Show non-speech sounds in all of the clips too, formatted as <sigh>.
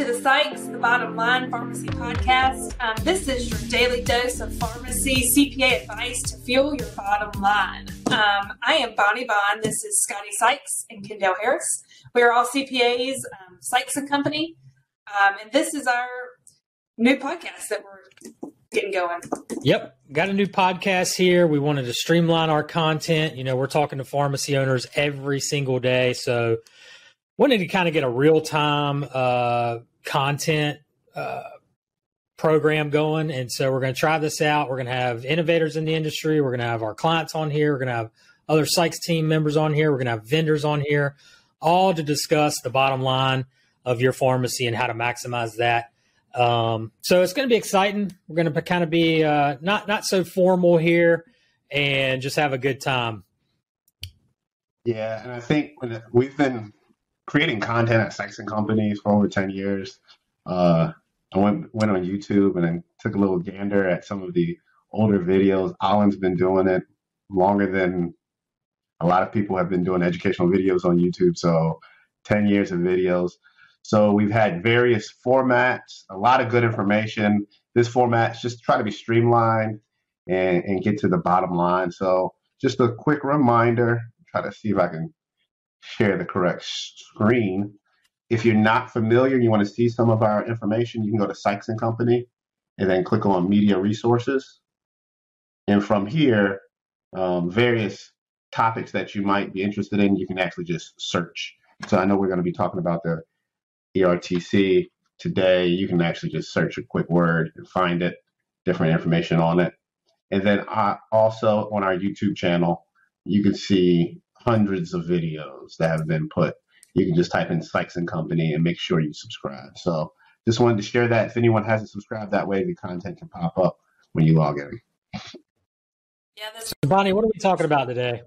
to the Sykes, the Bottom Line Pharmacy Podcast. Um, this is your daily dose of pharmacy CPA advice to fuel your bottom line. Um, I am Bonnie Bond. This is Scotty Sykes and Kendell Harris. We are all CPAs, um, Sykes and Company, um, and this is our new podcast that we're getting going. Yep, got a new podcast here. We wanted to streamline our content. You know, we're talking to pharmacy owners every single day, so wanted to kind of get a real time uh, content uh, program going. And so we're going to try this out. We're going to have innovators in the industry. We're going to have our clients on here. We're going to have other Sykes team members on here. We're going to have vendors on here, all to discuss the bottom line of your pharmacy and how to maximize that. Um, so it's going to be exciting. We're going to kind of be uh, not not so formal here and just have a good time. Yeah, and I think we've been creating content at and Companies for over 10 years. Uh, I went, went on YouTube and then took a little gander at some of the older videos. Alan's been doing it longer than a lot of people have been doing educational videos on YouTube. So 10 years of videos. So we've had various formats, a lot of good information. This format's just try to be streamlined and, and get to the bottom line. So just a quick reminder, try to see if I can share the correct screen. If you're not familiar and you want to see some of our information, you can go to Sykes and Company and then click on Media Resources. And from here, um, various topics that you might be interested in, you can actually just search. So I know we're going to be talking about the ERTC today. You can actually just search a quick word and find it, different information on it. And then uh, also on our YouTube channel, you can see hundreds of videos that have been put. You can just type in Sykes and Company and make sure you subscribe. So just wanted to share that. If anyone hasn't subscribed that way, the content can pop up when you log in. Yeah, that's Bonnie. What are we talking about today?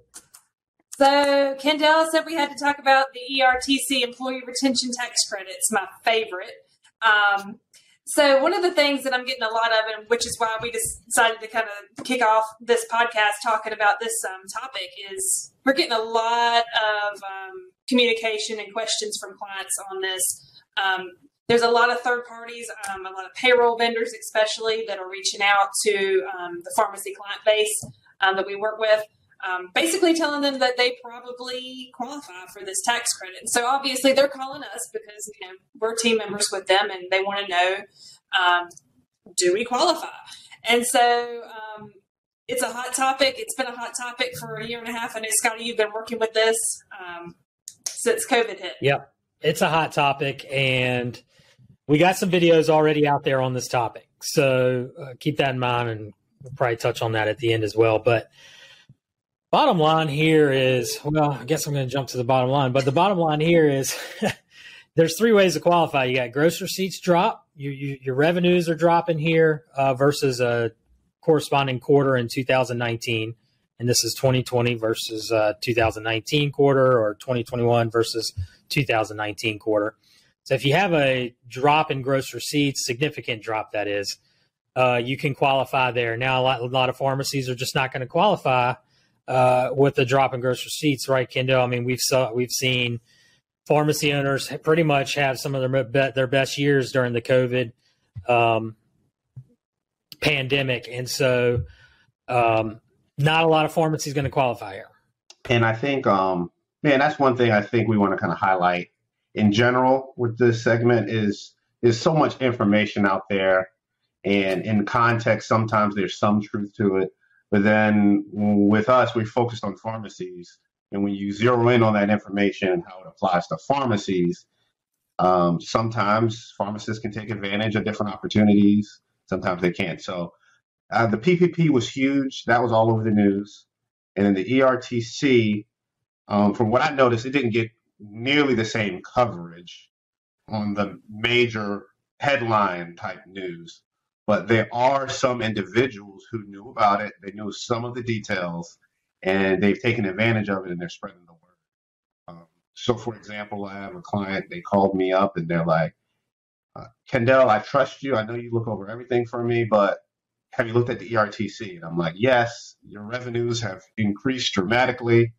So Kendell said we had to talk about the ERTC Employee Retention Tax Credits, my favorite. Um, so one of the things that I'm getting a lot of, and which is why we decided to kind of kick off this podcast talking about this um, topic, is we're getting a lot of um, communication and questions from clients on this. Um, there's a lot of third parties, um, a lot of payroll vendors, especially that are reaching out to um, the pharmacy client base um, that we work with um, basically telling them that they probably qualify for this tax credit. so obviously they're calling us because you know we're team members with them and they want to know um, do we qualify? And so um, it's a hot topic. It's been a hot topic for a year and a half. I know Scotty, you've been working with this um, since COVID hit. Yep, it's a hot topic, and we got some videos already out there on this topic. So uh, keep that in mind, and we'll probably touch on that at the end as well. But Bottom line here is well, I guess I'm going to jump to the bottom line, but the bottom line here is <laughs> there's three ways to qualify. You got gross receipts drop, you, you, your revenues are dropping here uh, versus a corresponding quarter in 2019, and this is 2020 versus uh, 2019 quarter or 2021 versus 2019 quarter. So if you have a drop in gross receipts, significant drop that is, uh, you can qualify there. Now a lot, a lot of pharmacies are just not going to qualify uh, with the drop in gross receipts, right, Kendell? I mean, we've saw we've seen pharmacy owners pretty much have some of their their best years during the COVID um, pandemic, and so um, not a lot of pharmacies going to qualify here. And I think, um, man, that's one thing I think we want to kind of highlight in general with this segment is is so much information out there, and in context, sometimes there's some truth to it but then with us, we focused on pharmacies. And when you zero in on that information and how it applies to pharmacies, um, sometimes pharmacists can take advantage of different opportunities. Sometimes they can't. So uh, the PPP was huge. That was all over the news. And then the ERTC, um, from what I noticed, it didn't get nearly the same coverage on the major headline type news. But there are some individuals who knew about it. They knew some of the details, and they've taken advantage of it, and they're spreading the word. Um, so, for example, I have a client. They called me up, and they're like, uh, "Kendell, I trust you. I know you look over everything for me, but have you looked at the ERTC?" And I'm like, "Yes, your revenues have increased dramatically."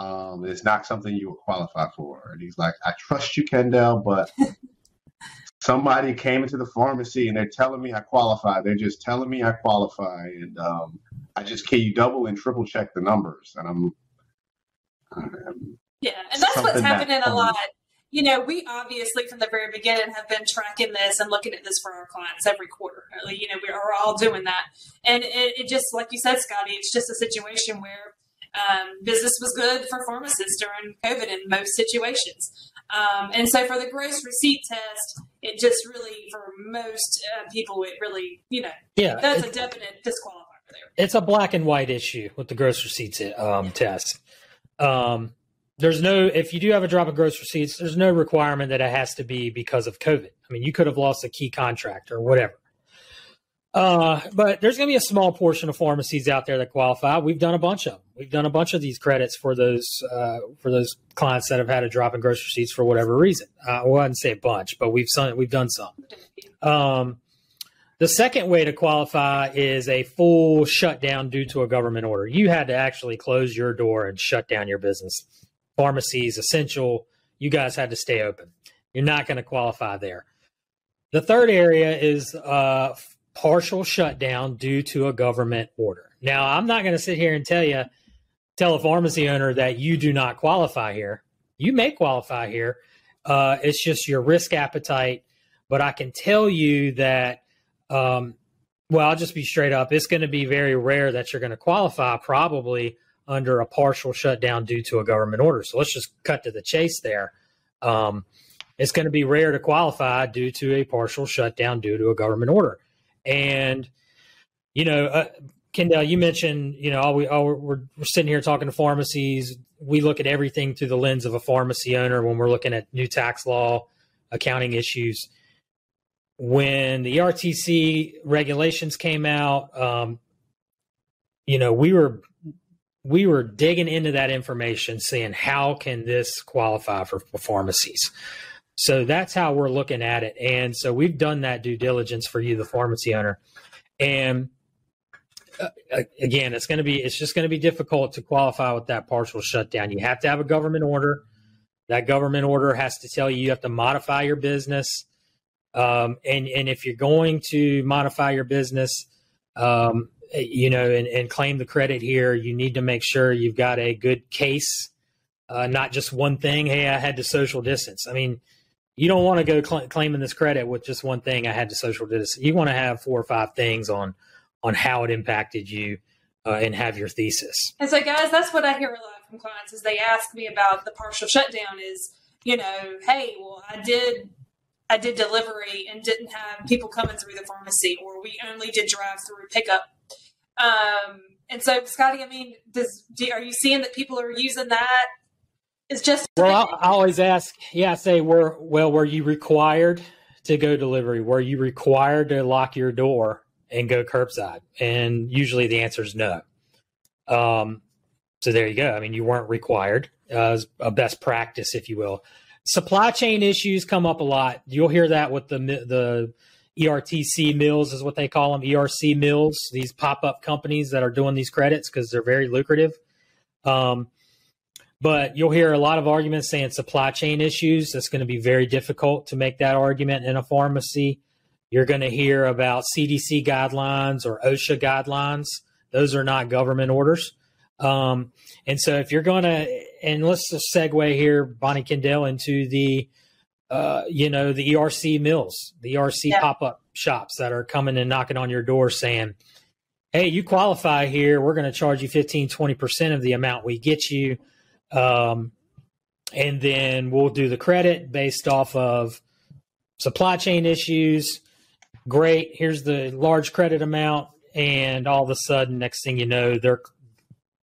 Um, it's not something you would qualify for. And he's like, I trust you, Kendell, but somebody came into the pharmacy and they're telling me I qualify. They're just telling me I qualify, and um, I just can you double and triple check the numbers, and I'm. I'm yeah, and that's what's happening a lot. You know, we obviously from the very beginning have been tracking this and looking at this for our clients every quarter. You know, we are all doing that, and it, it just like you said, Scotty, it's just a situation where um, business was good for pharmacists during COVID in most situations. Um, and so for the gross receipt test, it just really, for most uh, people, it really, you know, yeah, that's a definite disqualifier there. It's a black and white issue with the gross receipts um, yeah. test. Um, there's no, if you do have a drop in gross receipts, there's no requirement that it has to be because of COVID. I mean, you could have lost a key contract or whatever. Uh, but there's going to be a small portion of pharmacies out there that qualify. We've done a bunch of them. We've done a bunch of these credits for those uh, for those clients that have had a drop in gross receipts for whatever reason. Uh, well, I wouldn't say a bunch, but we've some, we've done some. Um, the second way to qualify is a full shutdown due to a government order. You had to actually close your door and shut down your business. Pharmacies, essential. You guys had to stay open. You're not going to qualify there. The third area is uh, partial shutdown due to a government order. Now, I'm not going to sit here and tell you, tell a pharmacy owner that you do not qualify here. You may qualify here. Uh, it's just your risk appetite. But I can tell you that, um, well, I'll just be straight up. It's going to be very rare that you're going to qualify probably under a partial shutdown due to a government order. So let's just cut to the chase there. Um, it's going to be rare to qualify due to a partial shutdown due to a government order. And you know, uh, Kendell, you mentioned you know all we all we're, we're sitting here talking to pharmacies. We look at everything through the lens of a pharmacy owner when we're looking at new tax law, accounting issues. When the RTC regulations came out, um, you know, we were we were digging into that information, seeing how can this qualify for, for pharmacies. So that's how we're looking at it. And so we've done that due diligence for you, the pharmacy owner. And uh, again, it's going to be, it's just going to be difficult to qualify with that partial shutdown. You have to have a government order. That government order has to tell you you have to modify your business. Um, and, and if you're going to modify your business, um, you know, and, and, claim the credit here, you need to make sure you've got a good case, uh, not just one thing. Hey, I had to social distance. I mean, you don't want to go cl- claiming this credit with just one thing. I had to social distance. You want to have four or five things on on how it impacted you uh, and have your thesis. And so, guys, that's what I hear a lot from clients is they ask me about the partial shutdown. Is you know, hey, well, I did I did delivery and didn't have people coming through the pharmacy, or we only did drive through pickup. Um, and so, Scotty, I mean, does do, are you seeing that people are using that it's just well. I, I always ask. Yeah, I say, were well, were you required to go delivery? Were you required to lock your door and go curbside? And usually the answer is no. Um, so there you go. I mean, you weren't required uh, as a best practice, if you will. Supply chain issues come up a lot. You'll hear that with the the ERTC mills is what they call them, ERC mills. These pop up companies that are doing these credits because they're very lucrative. Um, but you'll hear a lot of arguments saying supply chain issues. It's going to be very difficult to make that argument in a pharmacy. You're going to hear about CDC guidelines or OSHA guidelines. Those are not government orders. Um, and so if you're going to, and let's just segue here, Bonnie Kendell, into the, uh, you know, the ERC mills, the ERC yeah. pop up shops that are coming and knocking on your door saying, hey, you qualify here. We're going to charge you 15, 20% of the amount we get you. Um, and then we'll do the credit based off of supply chain issues. Great. Here's the large credit amount. And all of a sudden, next thing you know, they're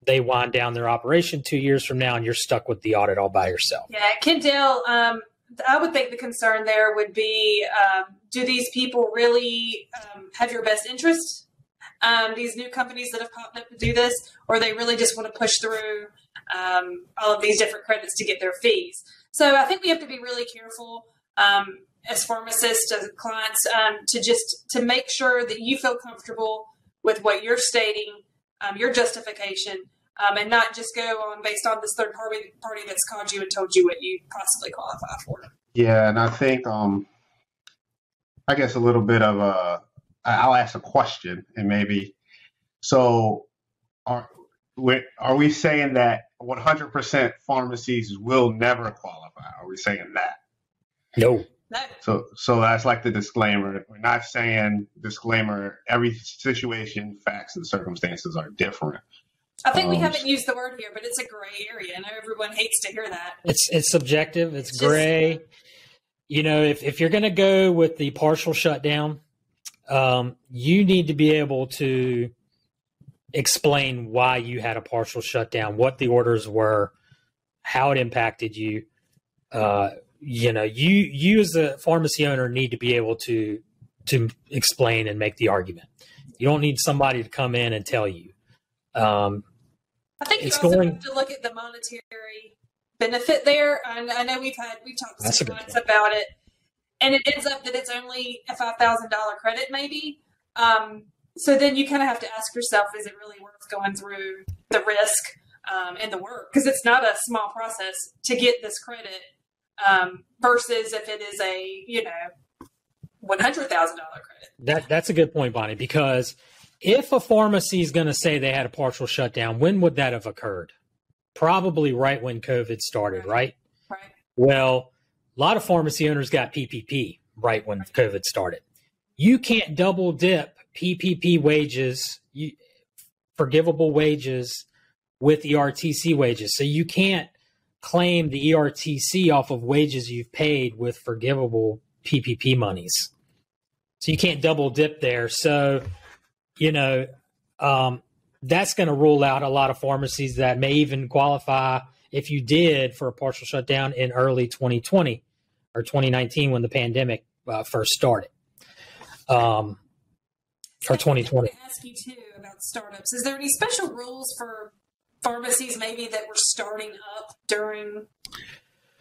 they wind down their operation two years from now, and you're stuck with the audit all by yourself. Yeah, Kendell, um, I would think the concern there would be: um, Do these people really um, have your best interest? Um, these new companies that have popped up to do this, or they really just want to push through um, all of these different credits to get their fees. So I think we have to be really careful um, as pharmacists, as clients, um, to just to make sure that you feel comfortable with what you're stating, um, your justification, um, and not just go on based on this third party party that's called you and told you what you possibly qualify for. Yeah, and I think I guess, a little bit of a. I'll ask a question and maybe. So, are we, are we saying that 100% pharmacies will never qualify? Are we saying that? No. No. So, so that's like the disclaimer. We're not saying disclaimer. Every situation, facts, and circumstances are different. I think we Um, haven't used the word here, but it's a gray area. and everyone hates to hear that. It's it's subjective. It's, It's just- gray. You know, if if you're going to go with the partial shutdown, um, you need to be able to explain why you had a partial shutdown, what the orders were, how it impacted you. Uh, you know, you you as a pharmacy owner need to be able to to explain and make the argument. You don't need somebody to come in and tell you. Um, I think you It's also going- have to look at the monetary benefit there. And I know we've had we've talked to That's a some good clients point. about it, and it ends up that it's only a five thousand dollar credit, maybe. Um, so then you kind of have to ask yourself, is it really worth going through the risk um, and the work? Because it's not a small process to get this credit um, versus if it is a you know one hundred thousand dollar credit. That that's a good point, Bonnie, because if a pharmacy is going to say they had a partial shutdown, when would that have occurred? Probably right when COVID started, right? Right. Well, a lot of pharmacy owners got PPP right when COVID started. You can't double dip PPP wages, you, forgivable wages, with ERTC wages. So you can't claim the ERTC off of wages you've paid with forgivable PPP monies. So you can't double dip there. So, you know, um, that's going to rule out a lot of pharmacies that may even qualify if you did for a partial shutdown in early 2020 or 2019 when the pandemic uh, first started. Um, or 2020. I ask you too about startups. Is there any special rules for pharmacies maybe that were starting up during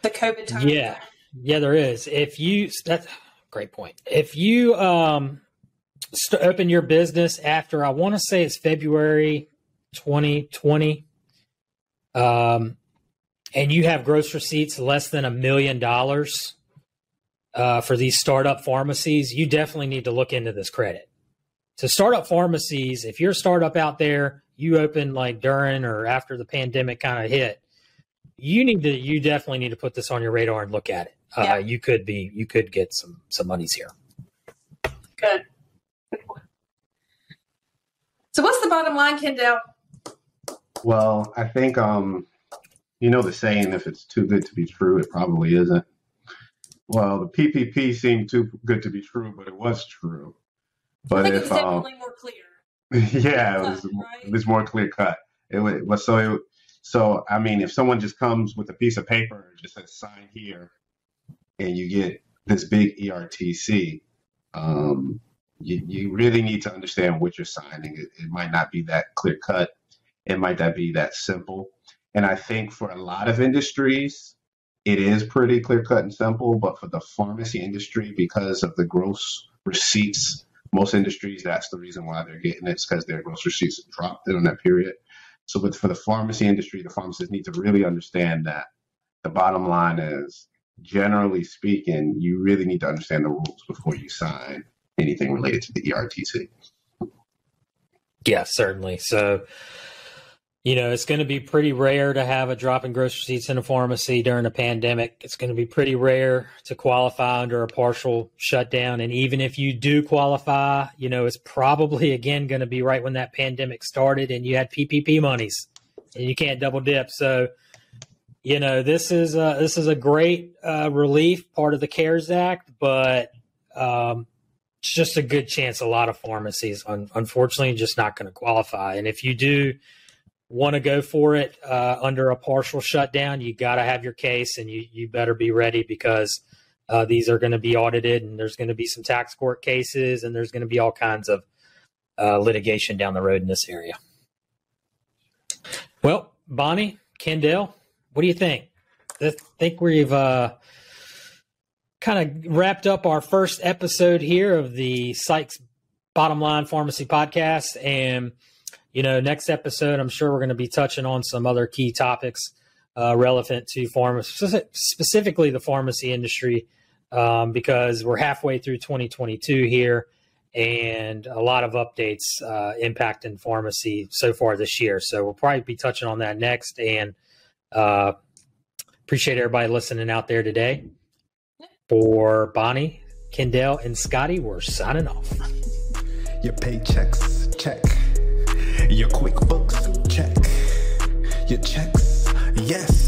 the COVID time? Yeah. Yeah, there is. If you that's great point. If you um st- open your business after I want to say it's February 2020 um and you have gross receipts less than a million dollars uh, for these startup pharmacies, you definitely need to look into this credit. So startup pharmacies, if you're a startup out there, you open like during or after the pandemic kind of hit, you need to you definitely need to put this on your radar and look at it. Uh, Yeah. You could be you could get some some monies here. Good. Good. So what's the bottom line, Kendell? Well, I think um, you know the saying, if it's too good to be true, it probably isn't. Well, the PPP seemed too good to be true, but it was true. But if it's um, more clear. <laughs> yeah, it was Cut, <laughs> right? it was more clear cut. It was but so it, so I mean, if someone just comes with a piece of paper and just says sign here, and you get this big ERTC, um, you you really need to understand what you're signing. It, it might not be that clear cut. It might not be that simple. And I think for a lot of industries, it is pretty clear cut and simple. But for the pharmacy industry, because of the gross receipts most industries, that's the reason why they're getting it. It's because their gross receipts dropped during that period. So, but for the pharmacy industry, the pharmacists need to really understand that the bottom line is, generally speaking, you really need to understand the rules before you sign anything related to the ERTC. Yeah, certainly. So, you know, it's going to be pretty rare to have a drop in gross receipts in a pharmacy during a pandemic. It's going to be pretty rare to qualify under a partial shutdown. And even if you do qualify, you know, it's probably again going to be right when that pandemic started and you had PPP monies and you can't double dip. So, you know, this is a, this is a great uh, relief, part of the CARES Act, but um, it's just a good chance a lot of pharmacies, un- unfortunately, just not going to qualify. And if you do want to go for it uh, under a partial shutdown, you got to have your case, and you you better be ready because uh, these are going to be audited, and there's going to be some tax court cases, and there's going to be all kinds of uh, litigation down the road in this area. Well, Bonnie, Kendell, what do you think? I think we've uh, kind of wrapped up our first episode here of the Sykes Bottom Line Pharmacy Podcast. And, you know, next episode, I'm sure we're going to be touching on some other key topics uh, relevant to pharmacy, specifically the pharmacy industry um, because we're halfway through 2022 here and a lot of updates uh, impacting pharmacy so far this year. So we'll probably be touching on that next. And uh, appreciate everybody listening out there today. For Bonnie, Kendell, and Scotty, we're signing off. Your paychecks, check. Your QuickBooks check, your checks, yes.